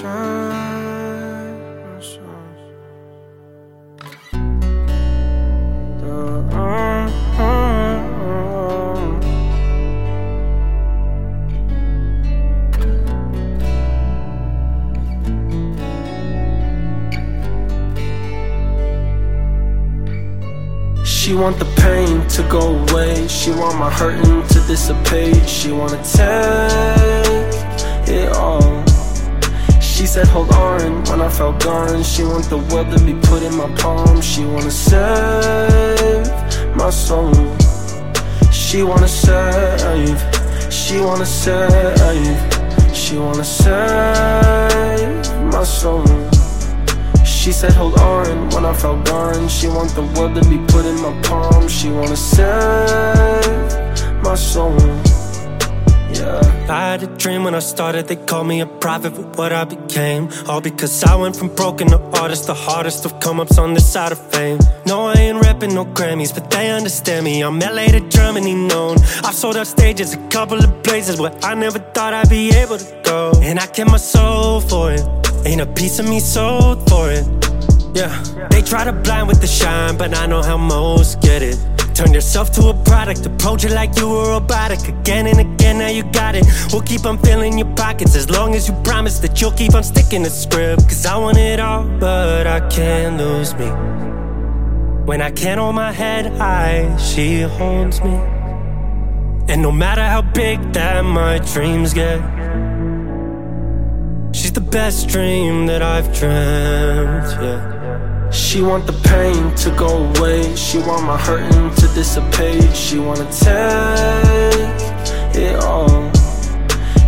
The uh, uh, uh. She want the pain to go away. She want my hurting to dissipate. She wanna take it all she said, hold on when I felt gone. She want the world to be put in my palm. She wanna save my soul. She wanna save. She wanna save. She wanna save my soul. She said, hold on when I felt gone. She want the world to be put in my palm. She wanna save my soul. Yeah. I had a dream when I started, they called me a prophet for what I became. All because I went from broken to artist, the hardest of come ups on this side of fame. No, I ain't repping no Grammys, but they understand me. I'm LA to Germany known. I've sold out stages, a couple of places where I never thought I'd be able to go. And I kept my soul for it, ain't a piece of me sold for it. Yeah, they try to blind with the shine, but I know how most get it. Turn yourself to a product, approach it like you were robotic. Again and again, now you got it. We'll keep on filling your pockets as long as you promise that you'll keep on sticking to script. Cause I want it all, but I can't lose me. When I can't hold my head high, she holds me. And no matter how big that my dreams get, she's the best dream that I've dreamt, yeah. She want the pain to go away. She want my hurting to dissipate. She wanna take it all.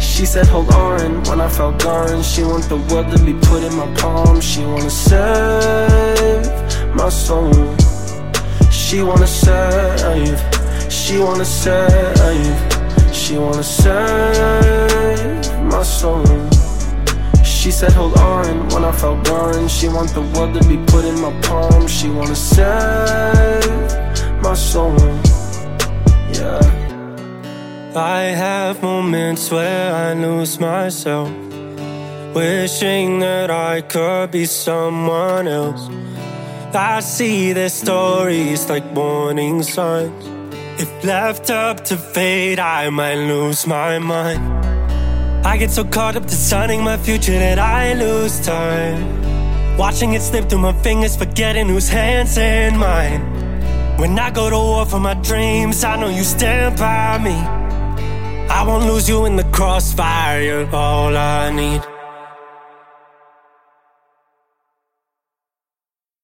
She said, hold on when I felt gone. She want the world to be put in my palm. She wanna save my soul. She wanna save. She wanna save. She wanna save my soul. She said, hold on when I felt gone. She want the world to be put in my palm. She wanna save I have moments where I lose myself, wishing that I could be someone else. I see their stories like warning signs. If left up to fate, I might lose my mind. I get so caught up designing my future that I lose time. Watching it slip through my fingers, forgetting whose hands in mine. When I go to war for my dreams, I know you stand by me. I won't lose you in the crossfire, you're all I need.